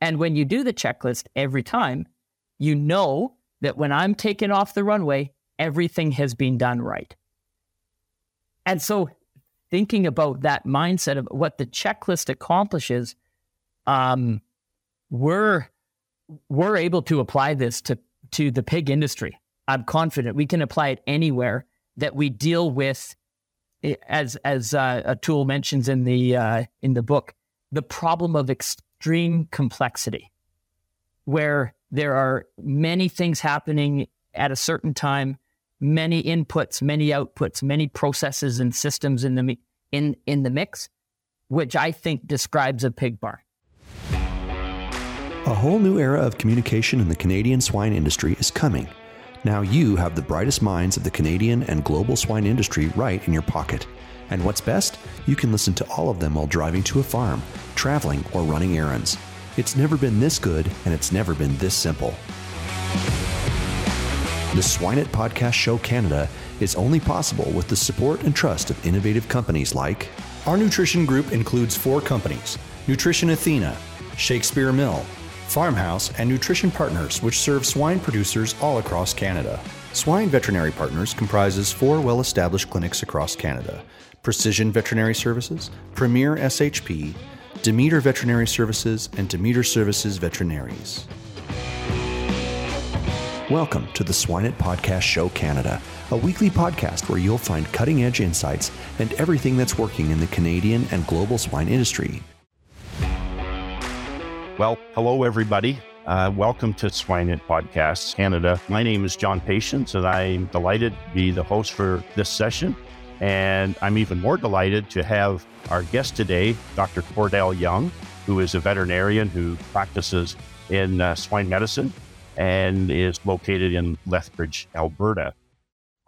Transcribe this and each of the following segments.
And when you do the checklist every time, you know that when I'm taken off the runway, everything has been done right. And so thinking about that mindset of what the checklist accomplishes, um, we're we're able to apply this to to the pig industry. I'm confident we can apply it anywhere that we deal with, eh, as as uh, Atul mentions in the uh, in the book, the problem of extreme complexity, where there are many things happening at a certain time, many inputs, many outputs, many processes and systems in the in in the mix, which I think describes a pig barn. A whole new era of communication in the Canadian swine industry is coming. Now you have the brightest minds of the Canadian and global swine industry right in your pocket. And what's best? You can listen to all of them while driving to a farm, traveling, or running errands. It's never been this good, and it's never been this simple. The Swine It Podcast Show Canada is only possible with the support and trust of innovative companies like Our nutrition group includes four companies Nutrition Athena, Shakespeare Mill, Farmhouse, and Nutrition Partners, which serve swine producers all across Canada. Swine Veterinary Partners comprises four well established clinics across Canada Precision Veterinary Services, Premier SHP, Demeter Veterinary Services, and Demeter Services Veterinaries. Welcome to the Swine It Podcast Show Canada, a weekly podcast where you'll find cutting edge insights and everything that's working in the Canadian and global swine industry. Well, hello, everybody. Uh, welcome to Swine It Podcasts Canada. My name is John Patience, and I'm delighted to be the host for this session. And I'm even more delighted to have our guest today, Dr. Cordell Young, who is a veterinarian who practices in uh, swine medicine and is located in Lethbridge, Alberta.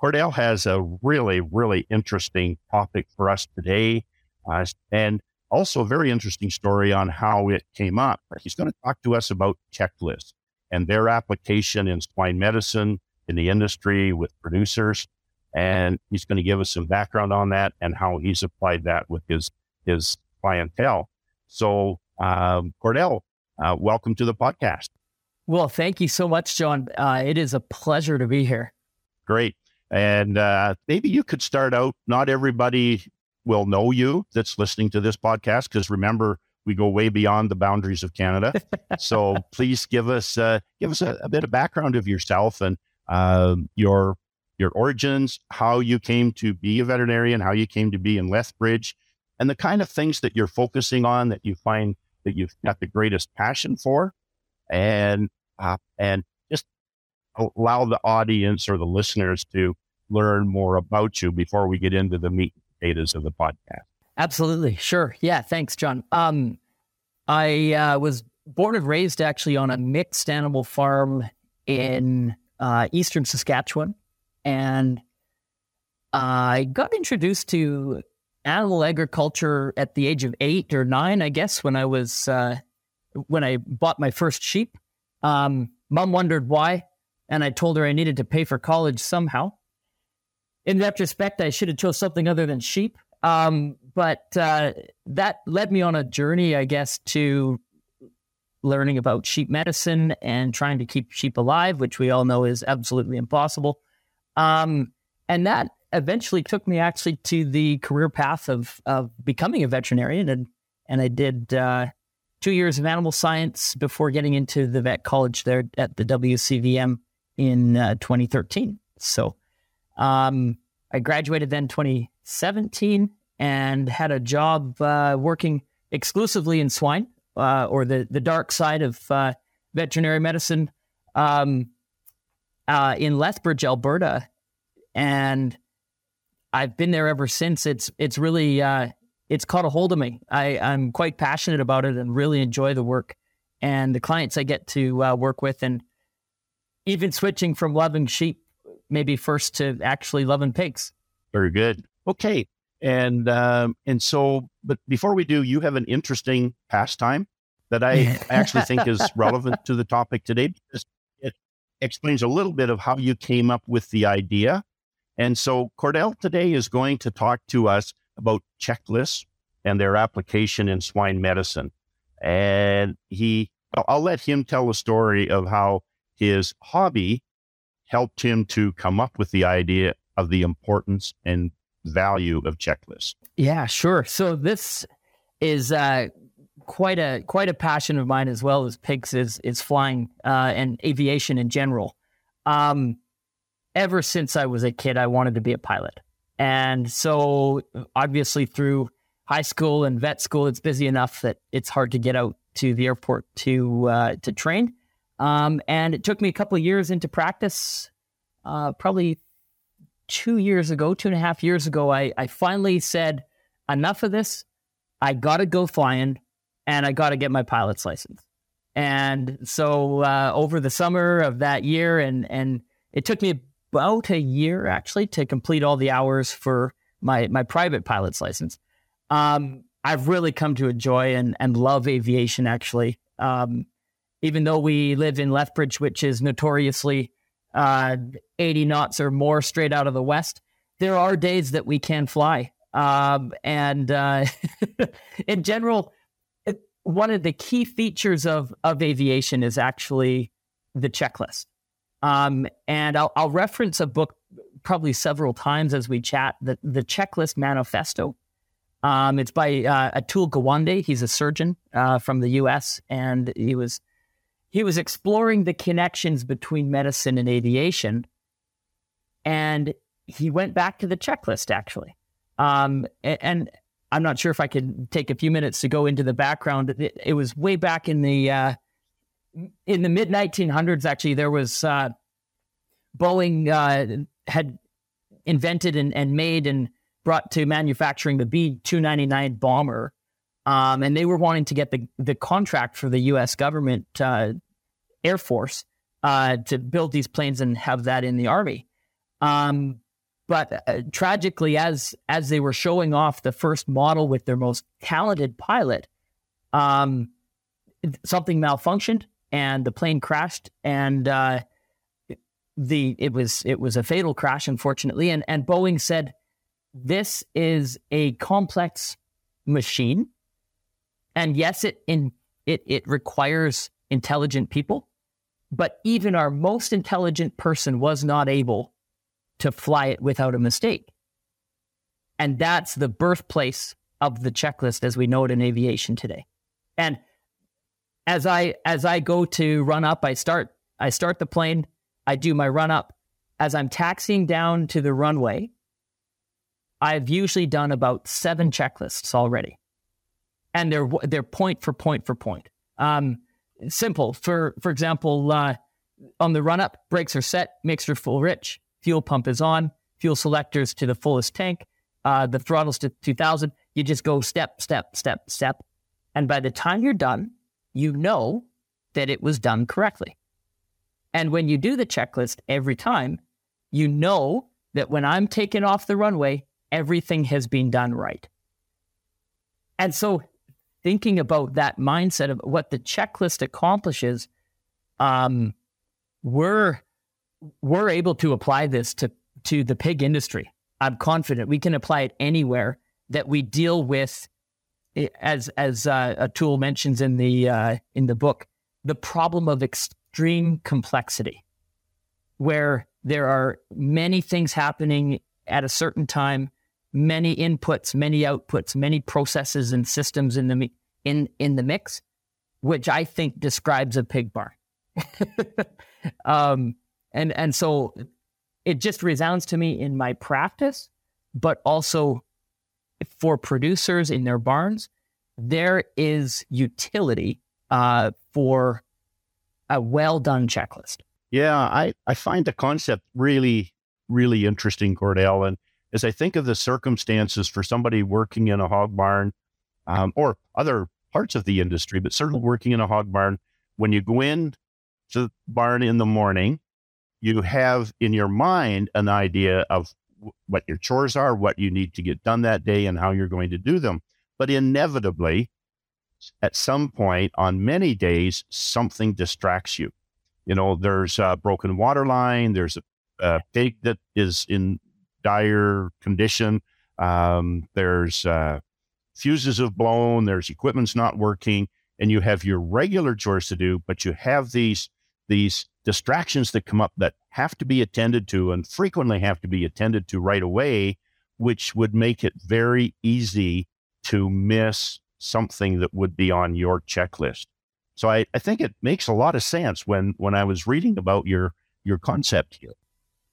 Cordell has a really, really interesting topic for us today. Uh, and also, a very interesting story on how it came up. He's going to talk to us about checklists and their application in swine medicine, in the industry, with producers. And he's going to give us some background on that and how he's applied that with his, his clientele. So, um, Cordell, uh, welcome to the podcast. Well, thank you so much, John. Uh, it is a pleasure to be here. Great. And uh, maybe you could start out. Not everybody will know you that's listening to this podcast because remember we go way beyond the boundaries of Canada. so please give us uh, give us a, a, bit of background of yourself and uh, your your origins, how you came to be a veterinarian, how you came to be in Lethbridge, and the kind of things that you're focusing on that you find that you've got the greatest passion for, and uh, and just allow the audience or the listeners to learn more about you before we get into the meat betas of the podcast. Absolutely. Sure. Yeah. Thanks, John. Um, I uh, was born and raised actually on a mixed animal farm in uh, eastern Saskatchewan. And I got introduced to animal agriculture at the age of eight or nine, I guess, when I was, uh, when I bought my first sheep. Um, Mom wondered why. And I told her I needed to pay for college somehow in retrospect, I should have chose something other than sheep. Um, but uh, that led me on a journey, I guess, to learning about sheep medicine and trying to keep sheep alive, which we all know is absolutely impossible. Um, and that eventually took me actually to the career path of of becoming a veterinarian, and and I did uh, two years of animal science before getting into the vet college there at the WCVM in uh, 2013. So um, I graduated then 2017 and had a job uh, working exclusively in swine uh, or the, the dark side of uh, veterinary medicine um, uh, in Lethbridge, Alberta. And I've been there ever since. It's it's really uh, it's caught a hold of me. I, I'm quite passionate about it and really enjoy the work and the clients I get to uh, work with, and even switching from loving sheep maybe first to actually loving pigs. Very good. Okay. And um, and so, but before we do, you have an interesting pastime that I actually think is relevant to the topic today because explains a little bit of how you came up with the idea. And so, Cordell today is going to talk to us about checklists and their application in swine medicine. And he I'll, let him tell a story of how his hobby helped him to come up with the idea of the importance and value of checklists. Yeah, sure. So this is uh, quite a quite a passion of mine as well as pigs is is flying uh, and aviation in general. Um, ever since I was a kid, I wanted to be a pilot, and so obviously through high school and vet school, it's busy enough that it's hard to get out to the airport to uh, to train. Um, and it took me a couple of years into practice. Uh, probably two years ago, two and a half years ago, I, I finally said, enough of this. I got to go flying and I got to get my pilot's license. And so uh, over the summer of that year, and, and it took me about a year actually to complete all the hours for my, my private pilot's license. Um, I've really come to enjoy and, and love aviation actually. Um, even though we live in Lethbridge, which is notoriously uh, 80 knots or more straight out of the west, there are days that we can fly. Um, and uh, in general, one of the key features of, of aviation is actually the checklist. Um, and I'll, I'll, reference a book probably several times as we chat, the, the Checklist Manifesto. Um, it's by uh, Atul Gawande. He's a surgeon uh, from the U.S. and he was he was exploring the connections between medicine and aviation, and he went back to the checklist actually. Um, and, and, I'm not sure if I could take a few minutes to go into the background. It, it was way back in the uh, in the mid 1900s. Actually, there was uh, Boeing uh, had invented and, and made and brought to manufacturing the B 299 bomber um, and they were wanting to get the, the contract for the U.S. government uh, Air Force uh, to build these planes and have that in the Army. Um, but uh, tragically, as as they were showing off the first model with their most talented pilot, um, something malfunctioned and the plane crashed, and uh, the it was it was a fatal crash, unfortunately. And and Boeing said, "This is a complex machine." And yes, it in it it requires intelligent people, but even our most intelligent person was not able to fly it without a mistake. And that's the birthplace of the checklist as we know it in aviation today. And as I as I go to run up, I start I start the plane, I do my run up. As I'm taxiing down to the runway, I've usually done about seven checklists already and they're they're point for point for point. Um, simple. For for example, uh, on the run up, brakes are set, mixture full rich, fuel pump is on, fuel selectors to the fullest tank, uh, the throttles to 2000. You just go step, step, step, step, and by the time you're done, you know that it was done correctly. And when you do the checklist every time, you know that when I'm taken off the runway, everything has been done right. And so thinking about that mindset of what the checklist accomplishes, um, we're we're able to apply this to to the pig industry. I'm confident we can apply it anywhere that we deal with, eh, as as uh, Atul mentions in the uh, in the book, the problem of extreme complexity, where there are many things happening at a certain time many inputs, many outputs, many processes and systems in the in in the mix, which I think describes a pig barn. um, and and so it just resounds to me in my practice, but also for producers in their barns, there is utility uh, for a well done checklist. Yeah, I, I find the concept really, really interesting, Cordell. And as I think of the circumstances for somebody working in a hog barn um, or other parts of the industry, but certainly working in a hog barn, when you go in to the barn in the morning, you have in your mind an idea of what your chores are, what you need to get done that day, and how you're going to do them. But inevitably, at some point on many days, something distracts you. You know, there's a broken water line, there's a, a pig that is in dire condition. Um, there's uh, fuses have blown, there's equipment's not working, and you have your regular chores to do, but you have these these distractions that come up that have to be attended to and frequently have to be attended to right away, which would make it very easy to miss something that would be on your checklist. So I, I think it makes a lot of sense when when I was reading about your your concept here.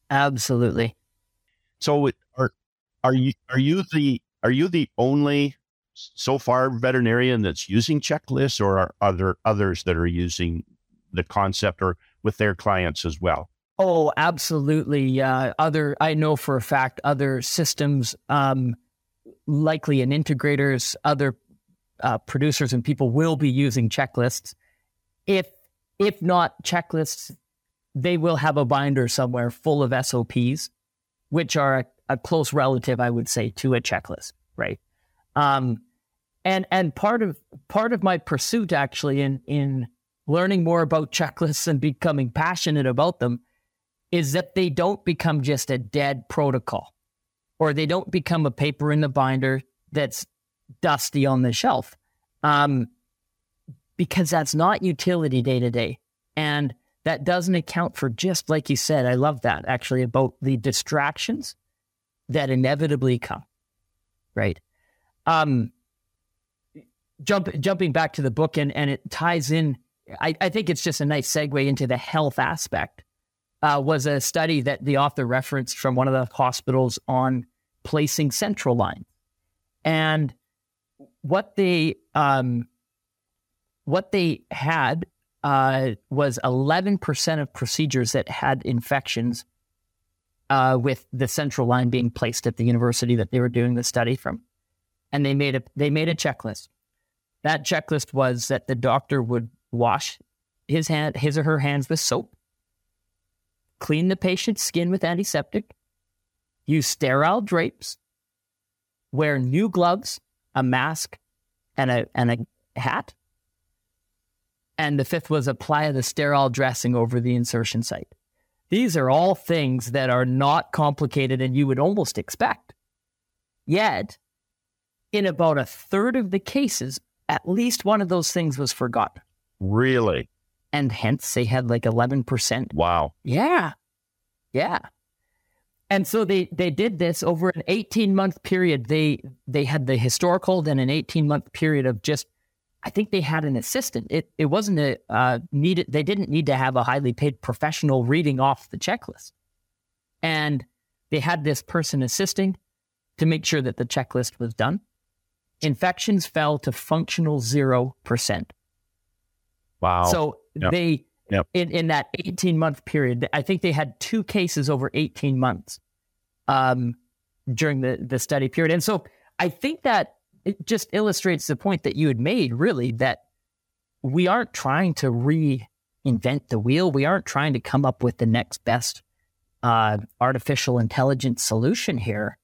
Absolutely. So it, are are you are you the are you the only so far veterinarian that's using checklists, or are, are there others that are using the concept or with their clients as well? Oh, absolutely. Uh, other, I know for a fact, other systems, um, likely and integrators, other uh, producers and people will be using checklists. If if not checklists, they will have a binder somewhere full of SOPs, which are a, a close relative, I would say, to a checklist, right? Um, and and part of part of my pursuit actually in in learning more about checklists and becoming passionate about them is that they don't become just a dead protocol or they don't become a paper in the binder that's dusty on the shelf um, because that's not utility day to day. And that doesn't account for just like you said, I love that actually about the distractions that inevitably come. Right. Um, jump, jumping back to the book and, and it ties in I, I think it's just a nice segue into the health aspect. Uh, was a study that the author referenced from one of the hospitals on placing central line, and what they um, what they had uh, was eleven percent of procedures that had infections uh, with the central line being placed at the university that they were doing the study from, and they made a they made a checklist. That checklist was that the doctor would wash his hand, his or her hands with soap, clean the patient's skin with antiseptic, use sterile drapes, wear new gloves, a mask, and a and a hat. And the fifth was apply the sterile dressing over the insertion site. These are all things that are not complicated and you would almost expect. Yet, in about a third of the cases, at least one of those things was forgotten. Really? And hence they had like 11%. Wow. Yeah. Yeah. And so they, they did this over an 18 month period. They they had the historical, then an 18 month period of just, I think they had an assistant. It it wasn't a uh, needed. They didn't need to have a highly paid professional reading off the checklist, and they had this person assisting to make sure that the checklist was done. Infections fell to functional zero percent. Wow. So yep. they yep. in in that 18 month period, I think they had two cases over 18 months um, during the the study period. And so I think that it just illustrates the point that you had made really that we aren't trying to reinvent the wheel. We aren't trying to come up with the next best uh, artificial intelligence solution here.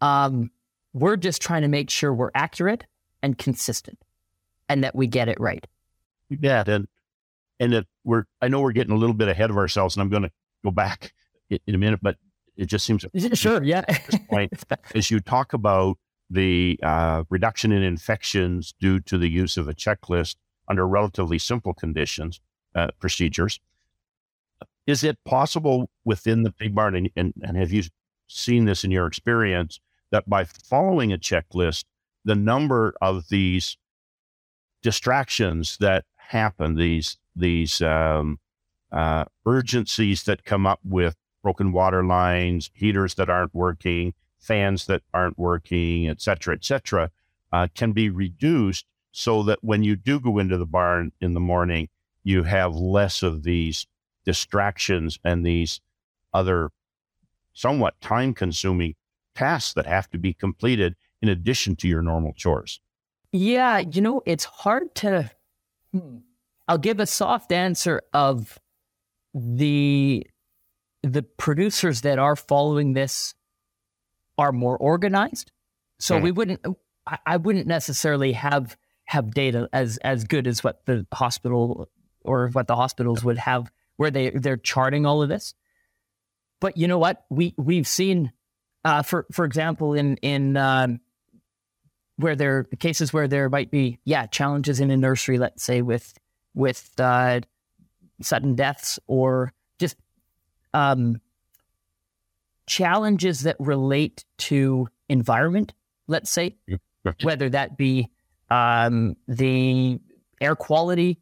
Um, we're just trying to make sure we're accurate and consistent and that we get it right. Yeah, and and that we're I know we're getting a little bit ahead of ourselves, and I'm going to go back in a minute, but it just seems sure, yeah. point, as you talk about the uh, reduction in infections due to the use of a checklist under relatively simple conditions uh, procedures, is it possible within the pig barn, and, and, and have you seen this in your experience, that by following a checklist, the number of these distractions that happen, these these um, uh, urgencies that come up with broken water lines, heaters that aren't working, fans that aren't working, et cetera, et cetera, uh, can be reduced so that when you do go into the barn in the morning, you have less of these distractions and these other somewhat time consuming tasks that have to be completed in addition to your normal chores. Yeah, you know, it's hard to Hmm. I'll give a soft answer of the the producers that are following this are more organized. So we wouldn't I, I wouldn't necessarily have have data as as good as what the hospital or what the hospitals would have where they they're charting all of this. But you know what? We we've seen uh, for for example in in um, where there cases where there might be yeah challenges in a nursery, let's say with with uh, sudden deaths or just um, challenges that relate to environment, let's say, whether that be um, the air quality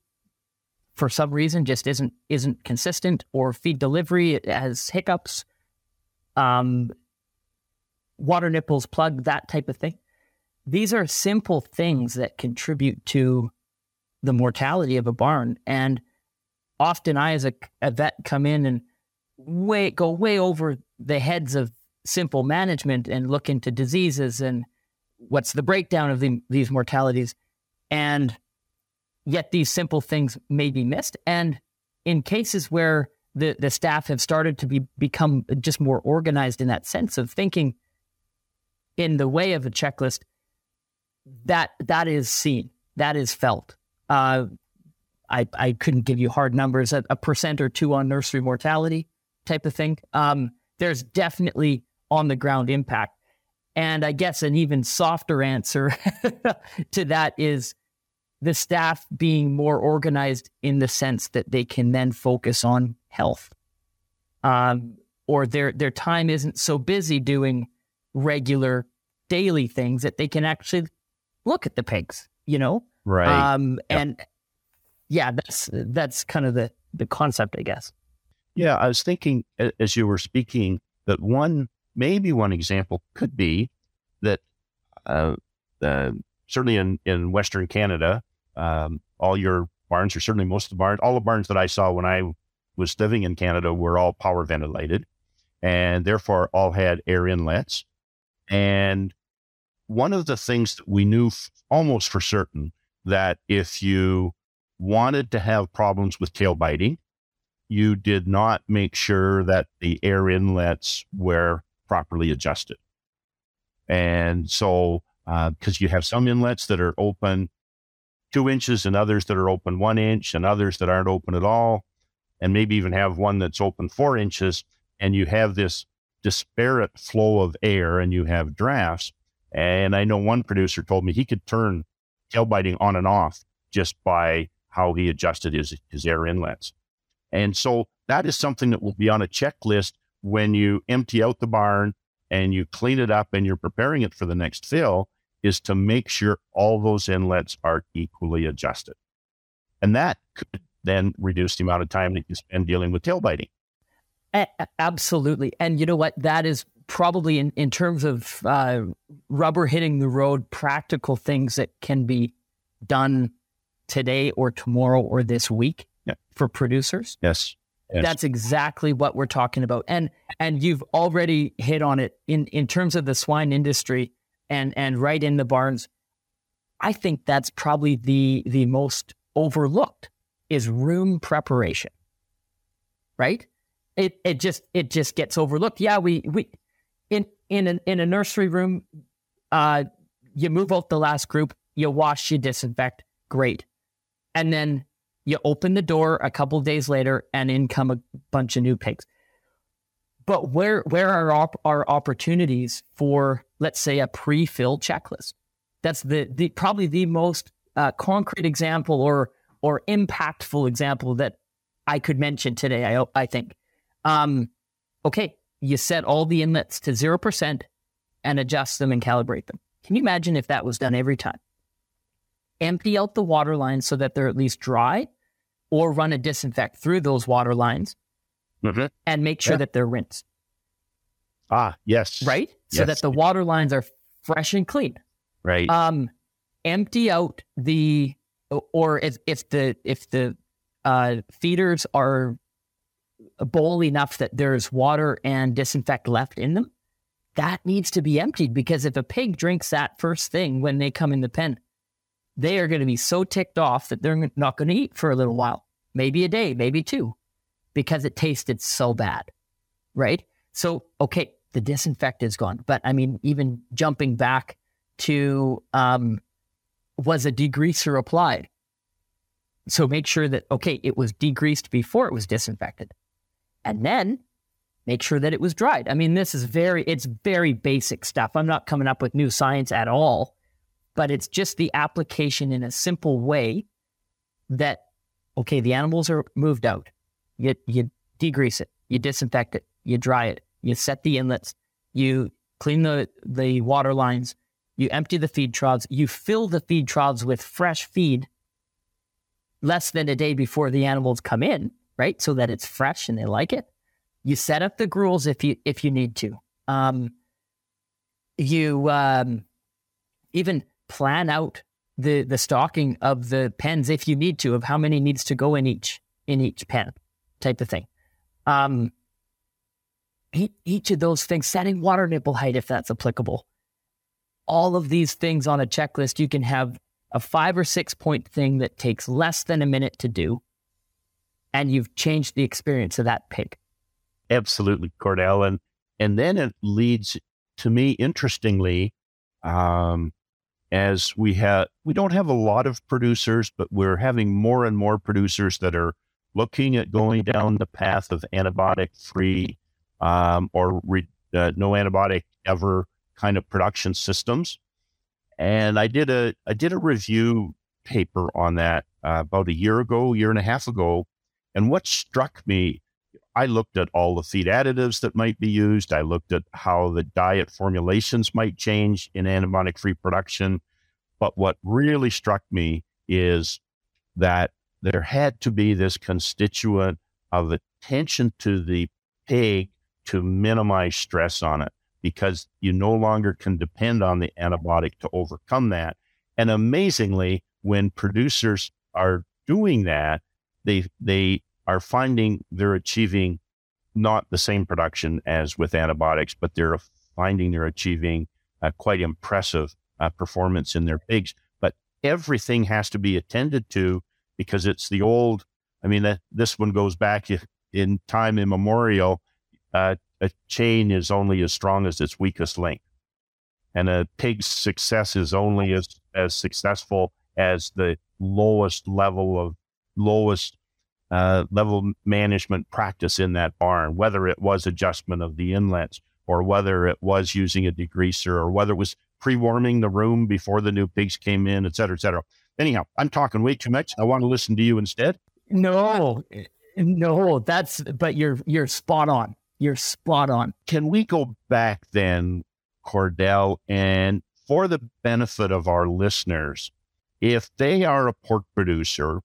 for some reason just isn't isn't consistent, or feed delivery it has hiccups, um, water nipples plug, that type of thing. These are simple things that contribute to the mortality of a barn, and often I, as a, a vet, come in and way go way over the heads of simple management and look into diseases and what's the breakdown of the, these mortalities, and yet these simple things may be missed. And in cases where the, the staff have started to be become just more organized in that sense of thinking in the way of a checklist, that that is seen, that is felt. Uh, I I couldn't give you hard numbers, a, a, percent or two on nursery mortality type of thing. Um, there's definitely on the ground impact, and I guess an even softer answer to that is the staff being more organized in the sense that they can then focus on health. Um, or their their time isn't so busy doing regular daily things that they can actually look at the pigs, you know? Right. Um, yep. and yeah, that's that's kind of the the concept, I guess. Yeah, I was thinking as you were speaking that one maybe one example could be that uh, uh, certainly in in Western Canada, um, all your barns, or certainly most of the barns, all the barns that I saw when I was living in Canada were all power ventilated and therefore all had air inlets. And one of the things that we knew f- almost for certain that if you wanted to have problems with tail biting, you did not make sure that the air inlets were properly adjusted. And so, because uh, you have some inlets that are open two inches and others that are open one inch and others that aren't open at all, and maybe even have one that's open four inches, and you have this disparate flow of air and you have drafts. And I know one producer told me he could turn tail biting on and off just by how he adjusted his, his air inlets. And so that is something that will be on a checklist when you empty out the barn and you clean it up and you're preparing it for the next fill is to make sure all those inlets are equally adjusted. And that could then reduce the amount of time that you spend dealing with tail biting. Absolutely. And you know what? That is probably in, in terms of uh, rubber hitting the road, practical things that can be done today or tomorrow or this week yeah. for producers. Yes. yes. That's exactly what we're talking about. And and you've already hit on it in, in terms of the swine industry and and right in the barns. I think that's probably the the most overlooked is room preparation. Right? It it just it just gets overlooked. Yeah, we we in in a, in a nursery room, uh, you move out the last group, you wash, you disinfect, great, and then you open the door a couple days later, and in come a bunch of new pigs. But where where are op- our opportunities for, let's say, a pre-fill checklist? That's the, the probably the most uh, concrete example or or impactful example that I could mention today. I I think. Um, okay, you set all the inlets to zero percent and adjust them and calibrate them. Can you imagine if that was done every time? Empty out the water lines so that they're at least dry, or run a disinfect through those water lines mm-hmm. and make sure yeah. that they're rinsed. Ah, yes. Right? Yes. So that the water lines are fresh and clean. Right. Um, empty out the or if if the if the uh, feeders are bowl enough that there's water and disinfect left in them, that needs to be emptied because if a pig drinks that first thing when they come in the pen, they are going to be so ticked off that they're not going to eat for a little while, maybe a day, maybe two because it tasted so bad, right? So, okay, the disinfect is gone. But I mean, even jumping back to um, was a degreaser applied? So make sure that, okay, it was degreased before it was disinfected. And then make sure that it was dried. I mean, this is very, it's very basic stuff. I'm not coming up with new science at all. but it's just the application in a simple way that, okay, the animals are moved out. You, you degrease it, you disinfect it, you dry it, you set the inlets, you clean the, the water lines, you empty the feed troughs, you fill the feed troughs with fresh feed less than a day before the animals come in, right? So that it's fresh and they like it. You set up the gruels if you if you need to. Um, you um, even plan out the the stocking of the pens if you need to of how many needs to go in each in each pen type of thing. Um, each of those things, setting water nipple height if that's applicable. All of these things on a checklist, you can have a five or six point thing that takes less than a minute to do, and you've changed the experience of that pig. Absolutely, Cordell, and and then it leads to me, interestingly, um, as we have we don't have a lot of producers, but we're having more and more producers that are looking at going down the path of antibiotic free um, or re, uh, no antibiotic ever kind of production systems. And I did a I did a review paper on that uh, about a year ago, year and a half ago. And what struck me, I looked at all the feed additives that might be used. I looked at how the diet formulations might change in antibiotic free production. But what really struck me is that there had to be this constituent of attention to the pig to minimize stress on it because you no longer can depend on the antibiotic to overcome that. And amazingly, when producers are doing that, they they are finding they're achieving not the same production as with antibiotics, but they're finding they're achieving quite impressive uh, performance in their pigs. But everything has to be attended to because it's the old. I mean, uh, this one goes back in time immemorial uh, a chain is only as strong as its weakest link. And a pig's success is only as, as successful as the lowest level of lowest uh, level management practice in that barn, whether it was adjustment of the inlets or whether it was using a degreaser or whether it was pre-warming the room before the new pigs came in, et cetera, et cetera. Anyhow, I'm talking way too much. I want to listen to you instead. No, no, that's, but you're, you're spot on. You're spot on. Can we go back then, Cordell, and for the benefit of our listeners, if they are a pork producer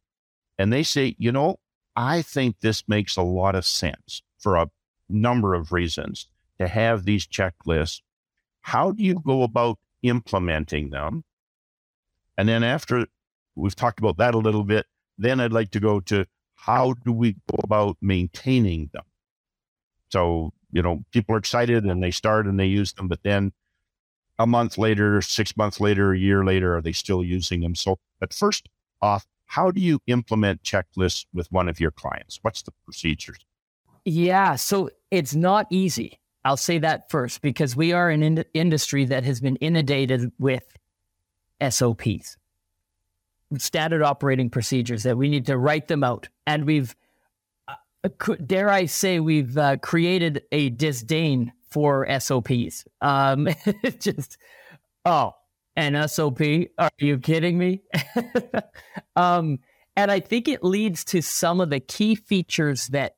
and they say, you know, I think this makes a lot of sense for a number of reasons to have these checklists, how do you go about implementing them? And then after we've talked about that a little bit, then I'd like to go to how do we go about maintaining them? So, you know, people are excited and they start and they use them, but then a month later, six months later, a year later, are they still using them? So, but first off, how do you implement checklists with one of your clients? What's the procedures? Yeah, so it's not easy. I'll say that first because we are an in- industry that has been inundated with SOPs, standard operating procedures that we need to write them out. And we've dare I say, we've uh, created a disdain for SOPs. Um, just, oh, an SOP? Are you kidding me? um, and I think it leads to some of the key features that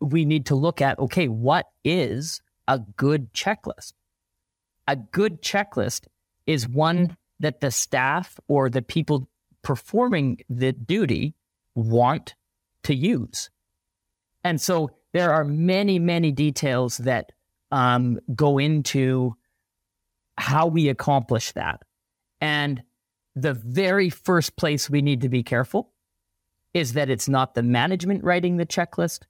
we need to look at. Okay, what is a good checklist? A good checklist is one that the staff or the people performing the duty want to use. And so there are many, many details that um, go into how we accomplish that. And the very first place we need to be careful is that it's not the management writing the checklist,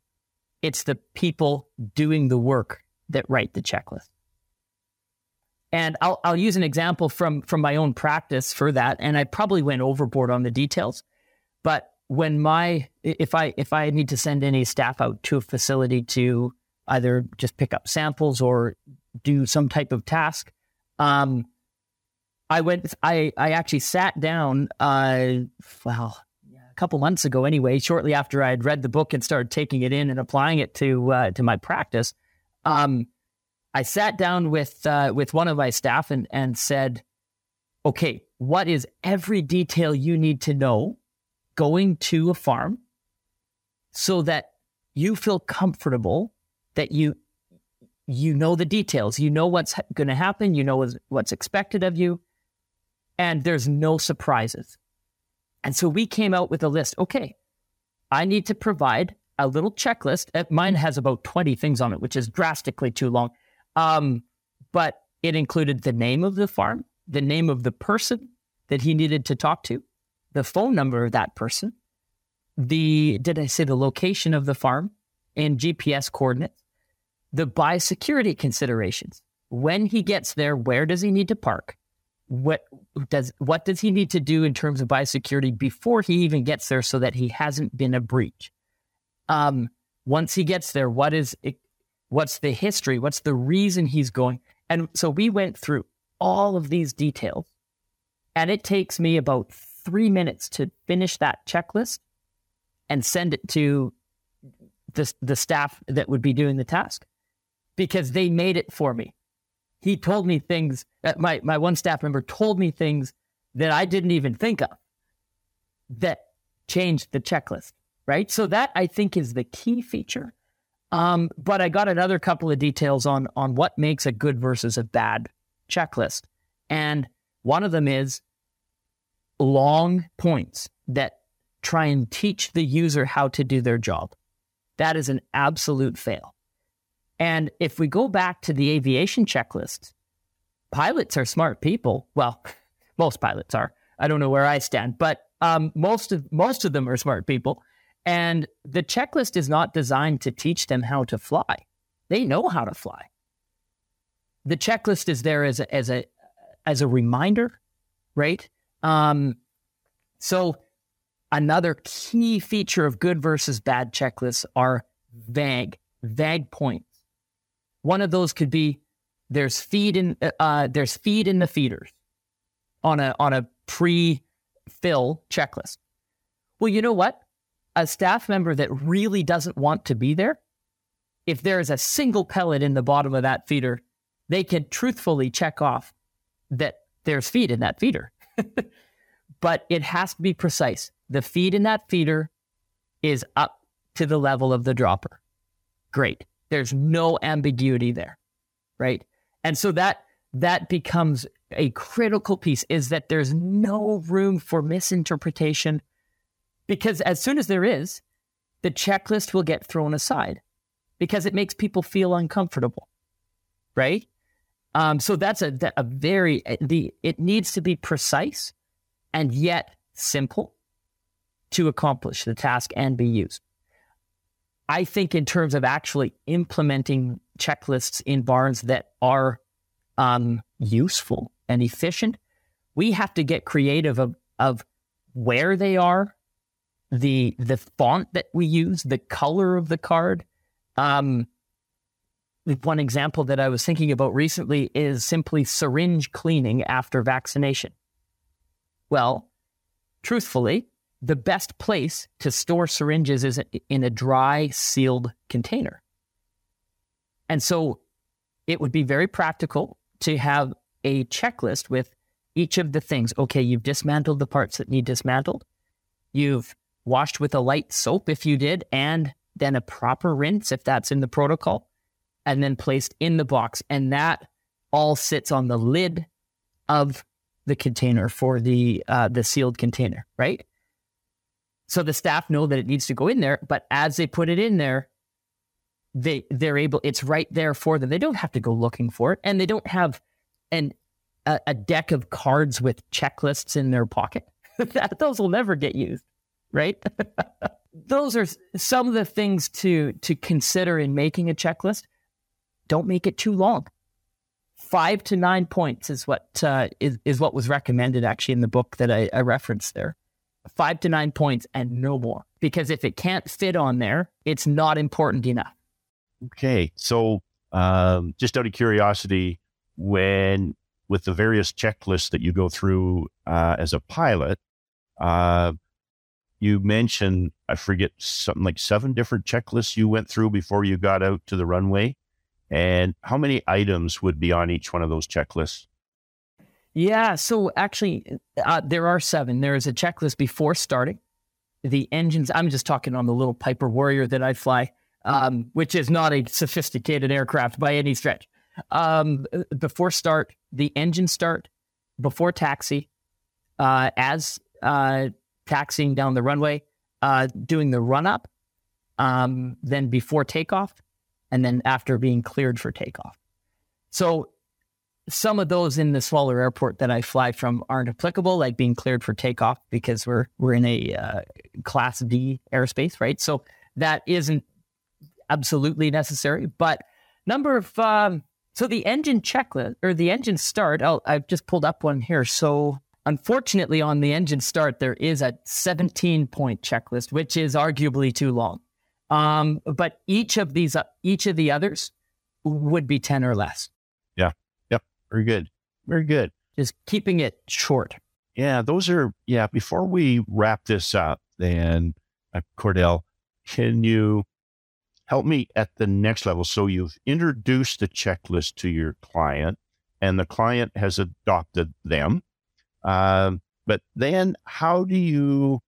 it's the people doing the work that write the checklist. And I'll, I'll use an example from, from my own practice for that. And I probably went overboard on the details, but when my if I if I need to send any staff out to a facility to either just pick up samples or do some type of task, um, I went. I I actually sat down. Uh, well, a couple months ago, anyway. Shortly after I had read the book and started taking it in and applying it to uh, to my practice, um, I sat down with uh, with one of my staff and and said, "Okay, what is every detail you need to know going to a farm so that you feel comfortable that you you know the details you know what's going to happen you know what's expected of you and there's no surprises and so we came out with a list okay i need to provide a little checklist uh, mine has about 20 things on it which is drastically too long um, but it included the name of the farm the name of the person that he needed to talk to the phone number of that person the did I say the location of the farm and GPS coordinates, the biosecurity considerations. When he gets there, where does he need to park? What does what does he need to do in terms of biosecurity before he even gets there so that he hasn't been a breach? Um, once he gets there, what is it, what's the history? What's the reason he's going? And so we went through all of these details, and it takes me about three minutes to finish that checklist and send it to the, the staff that would be doing the task because they made it for me. He told me things, uh, my, my one staff member told me things that I didn't even think of that changed the checklist, right? So that I think is the key feature. Um, but I got another couple of details on on what makes a good versus a bad checklist. And one of them is long points that try and teach the user how to do their job. That is an absolute fail. And if we go back to the aviation checklist, pilots are smart people. Well, most pilots are. I don't know where I stand, but um, most of most of them are smart people. And the checklist is not designed to teach them how to fly. They know how to fly. The checklist is there as a as a as a reminder, right? Um, so Another key feature of good versus bad checklists are vague, vague points. One of those could be there's feed in uh, there's feed in the feeders on a on a pre-fill checklist. Well, you know what? A staff member that really doesn't want to be there, if there is a single pellet in the bottom of that feeder, they can truthfully check off that there's feed in that feeder. but it has to be precise the feed in that feeder is up to the level of the dropper. Great. There's no ambiguity there, right? And so that that becomes a critical piece is that there's no room for misinterpretation because as soon as there is, the checklist will get thrown aside because it makes people feel uncomfortable, right? Um, so that's a, a very the it needs to be precise and yet simple to accomplish the task and be used. I think in terms of actually implementing checklists in barns that are um, useful and efficient, we have to get creative of, of where they are, the the font that we use, the color of the card. Um, one example that I was thinking about recently is simply syringe cleaning after vaccination. Well, truthfully, the best place to store syringes is in a dry, sealed container. And so it would be very practical to have a checklist with each of the things. Okay, you've dismantled the parts that need dismantled. You've washed with a light soap if you did, and then a proper rinse if that's in the protocol, and then placed in the box. And that all sits on the lid of the container for the uh, the sealed container, right? So the staff know that it needs to go in there, but as they put it in there, they they're able it's right there for them. They don't have to go looking for it and they don't have an a, a deck of cards with checklists in their pocket. that, those will never get used, right? those are some of the things to to consider in making a checklist. Don't make it too long. Five to nine points is what uh, is is what was recommended actually in the book that I, I referenced there five to nine points and no more. Because if it can't fit on there, it's not important enough. Okay. So, um, just out of curiosity, when with the various checklists that you go through uh, as a pilot, uh, you mentioned, I forget, something like seven different checklists you went through before you got out to the runway. And how many items would be on each one of those checklists? Yeah. So actually, uh, there are seven. There is a checklist before starting. The engines, I'm just talking on the little Piper Warrior that I fly, um, which is not a sophisticated aircraft by any stretch. Um, before start, the engine start, before taxi, uh, as uh, taxiing down the runway, uh, doing the run up, um, then before takeoff, and then after being cleared for takeoff. So some of those in the smaller airport that I fly from aren't applicable, like being cleared for takeoff because we're we're in a uh, class D airspace, right? So that isn't absolutely necessary. But number of um, so the engine checklist or the engine start, i I've just pulled up one here. So unfortunately, on the engine start, there is a 17 point checklist, which is arguably too long. Um, but each of these, uh, each of the others would be 10 or less. Yeah. Very good. Very good. Just keeping it short. Yeah. Those are, yeah. Before we wrap this up, then uh, Cordell, can you help me at the next level? So you've introduced the checklist to your client and the client has adopted them. Um, but then how do you,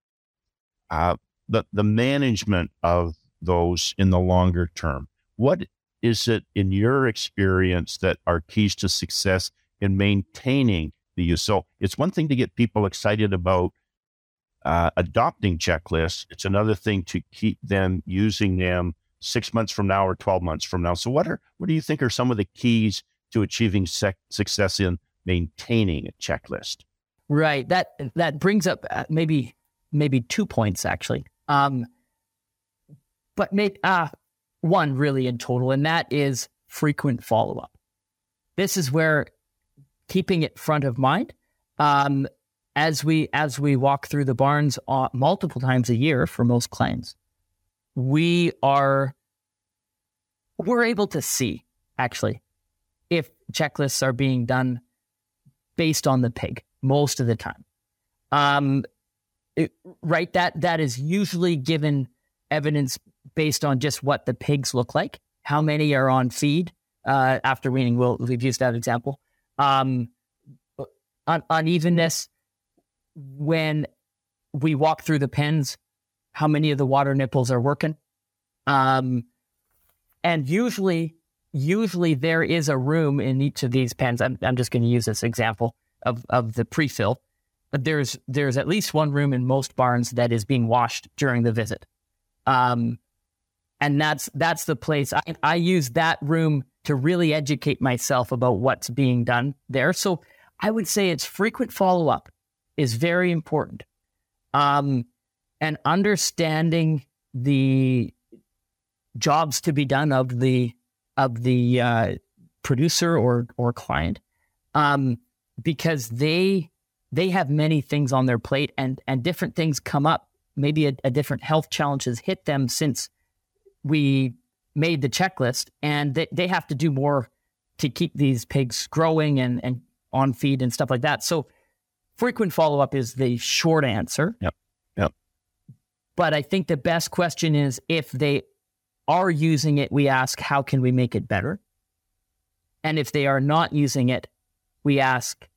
uh, the, the management of those in the longer term. What is it in your experience that are keys to success in maintaining the use? So it's one thing to get people excited about uh, adopting checklists. It's another thing to keep them using them six months from now or 12 months from now. So what are, what do you think are some of the keys to achieving sec- success in maintaining a checklist? Right. That, that brings up uh, maybe, maybe two points actually. Um, but maybe uh, one really in total, and that is frequent follow up. This is where keeping it front of mind um, as we as we walk through the barns uh, multiple times a year for most clients, we are we're able to see actually if checklists are being done based on the pig most of the time. Um, it, right, that that is usually given evidence based on just what the pigs look like, how many are on feed uh, after weaning. We'll, we've used that example. Um, un- unevenness when we walk through the pens, how many of the water nipples are working. Um, and usually, usually there is a room in each of these pens. I'm, I'm just going to use this example of, of the pre-fill. But there's there's at least one room in most barns that is being washed during the visit. Um, and that's that's the place I, I use that room to really educate myself about what's being done there. So I would say it's frequent follow up is very important. Um, and understanding the jobs to be done of the of the uh, producer or or client, um, because they they have many things on their plate and and different things come up. Maybe a, a different health challenge has hit them since we made the checklist and they, they have to do more to keep these pigs growing and, and on feed and stuff like that. So frequent follow up is the short answer. Yep. Yep. But I think the best question is if they are using it, we ask, how can we make it better? And if they are not using it, we ask,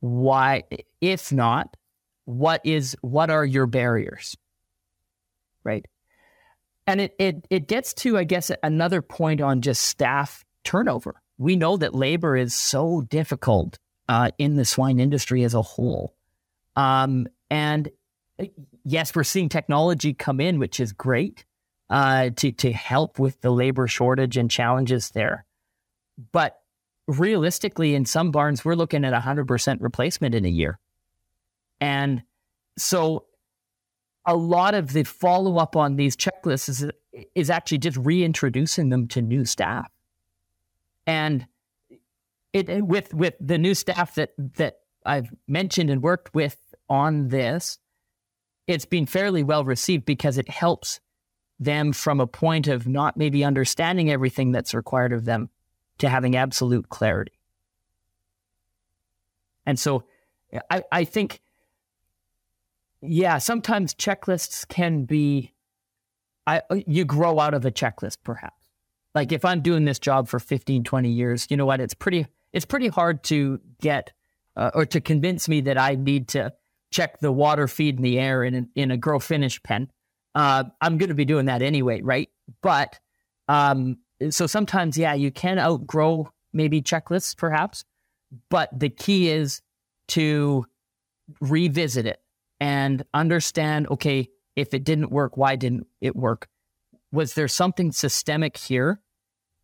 why? If not, what is, what are your barriers? Right. And it, it, it gets to, I guess, another point on just staff turnover. We know that labor is so difficult uh, in the swine industry as a whole. Um, and uh, yes, we're seeing technology come in, which is great uh, to, to help with the labor shortage and challenges there. But realistically, in some barns, we're looking at 100% replacement in a year. And so a lot of the follow up on these checklists is, is actually just reintroducing them to new staff. And it with with the new staff that that I've mentioned and worked with on this, it's been fairly well received because it helps them from a point of not maybe understanding everything that's required of them to having absolute clarity. And so I, I think yeah, sometimes checklists can be I you grow out of a checklist perhaps. Like if I'm doing this job for 15, 20 years, you know what? It's pretty it's pretty hard to get uh, or to convince me that I need to check the water feed in the air in in a grow finish pen. Uh, I'm going to be doing that anyway, right? But um, so sometimes, yeah, you can outgrow maybe checklists, perhaps. But the key is to revisit it and understand. Okay, if it didn't work, why didn't it work? Was there something systemic here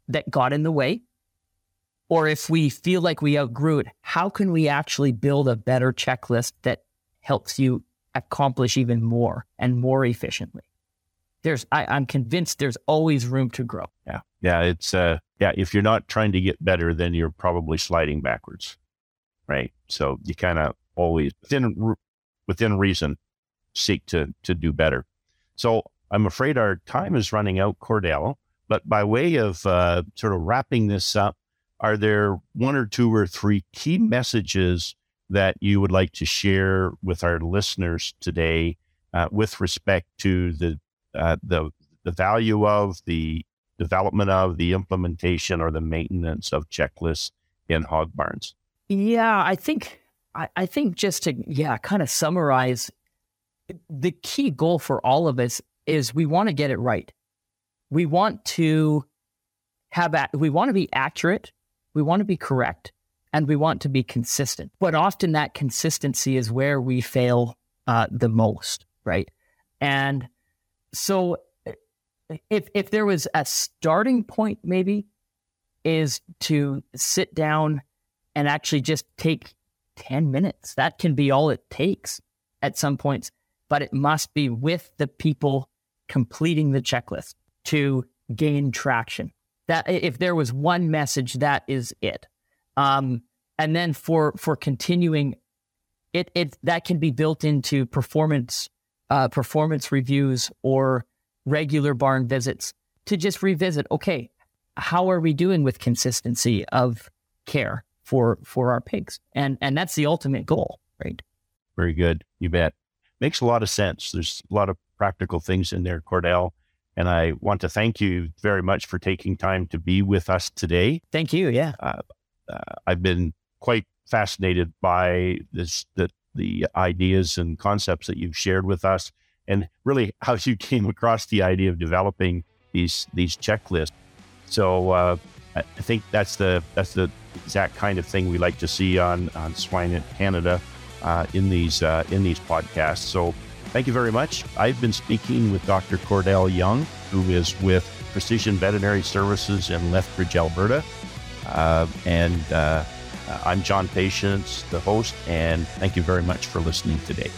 that got in the way? Or if we feel like we outgrew it, how can we actually build a better checklist that helps you accomplish even more and more efficiently? There's, I, am convinced there's always room to grow. Yeah. Yeah. It's, uh, yeah. If you're not trying to get better, then you're probably sliding backwards. Right. So you kind of always within, within reason, seek to, to do better. So I'm afraid our time is running out, Cordell. But by way of uh, sort of wrapping this up, are there one or two or three key messages that you would like to share with our listeners today uh, with respect to the uh, the the value of the development of the implementation or the maintenance of checklists in hog barns? Yeah, I think I, I think just to yeah kind of summarize the key goal for all of us is we want to get it right. We want to have we want to be accurate, we want to be correct, and we want to be consistent. But often that consistency is where we fail uh, the most, right? And so if if there was a starting point maybe is to sit down and actually just take 10 minutes. That can be all it takes at some points, but it must be with the people completing the checklist to gain traction. That if there was one message, that is it. Um, and then for for continuing, it it that can be built into performance uh, performance reviews or regular barn visits to just revisit. Okay, how are we doing with consistency of care for for our pigs? And and that's the ultimate goal, right? Very good. You bet. Makes a lot of sense. There's a lot of practical things in there, Cordell. And I want to thank you very much for taking time to be with us today. Thank you. Yeah. Uh, uh, I've been quite fascinated by this, the, the ideas and concepts that you've shared with us and really how you came across the idea of developing these these checklists. So uh, I think that's the that's the exact kind of thing we like to see on on Swine in Canada uh, in these uh, in these podcasts. So thank you very much. I've been speaking with Dr. Cordell Young, who is with Precision Veterinary Services in Lethbridge, Alberta, uh, and uh, I'm John Patience, the host, and thank you very much for listening today.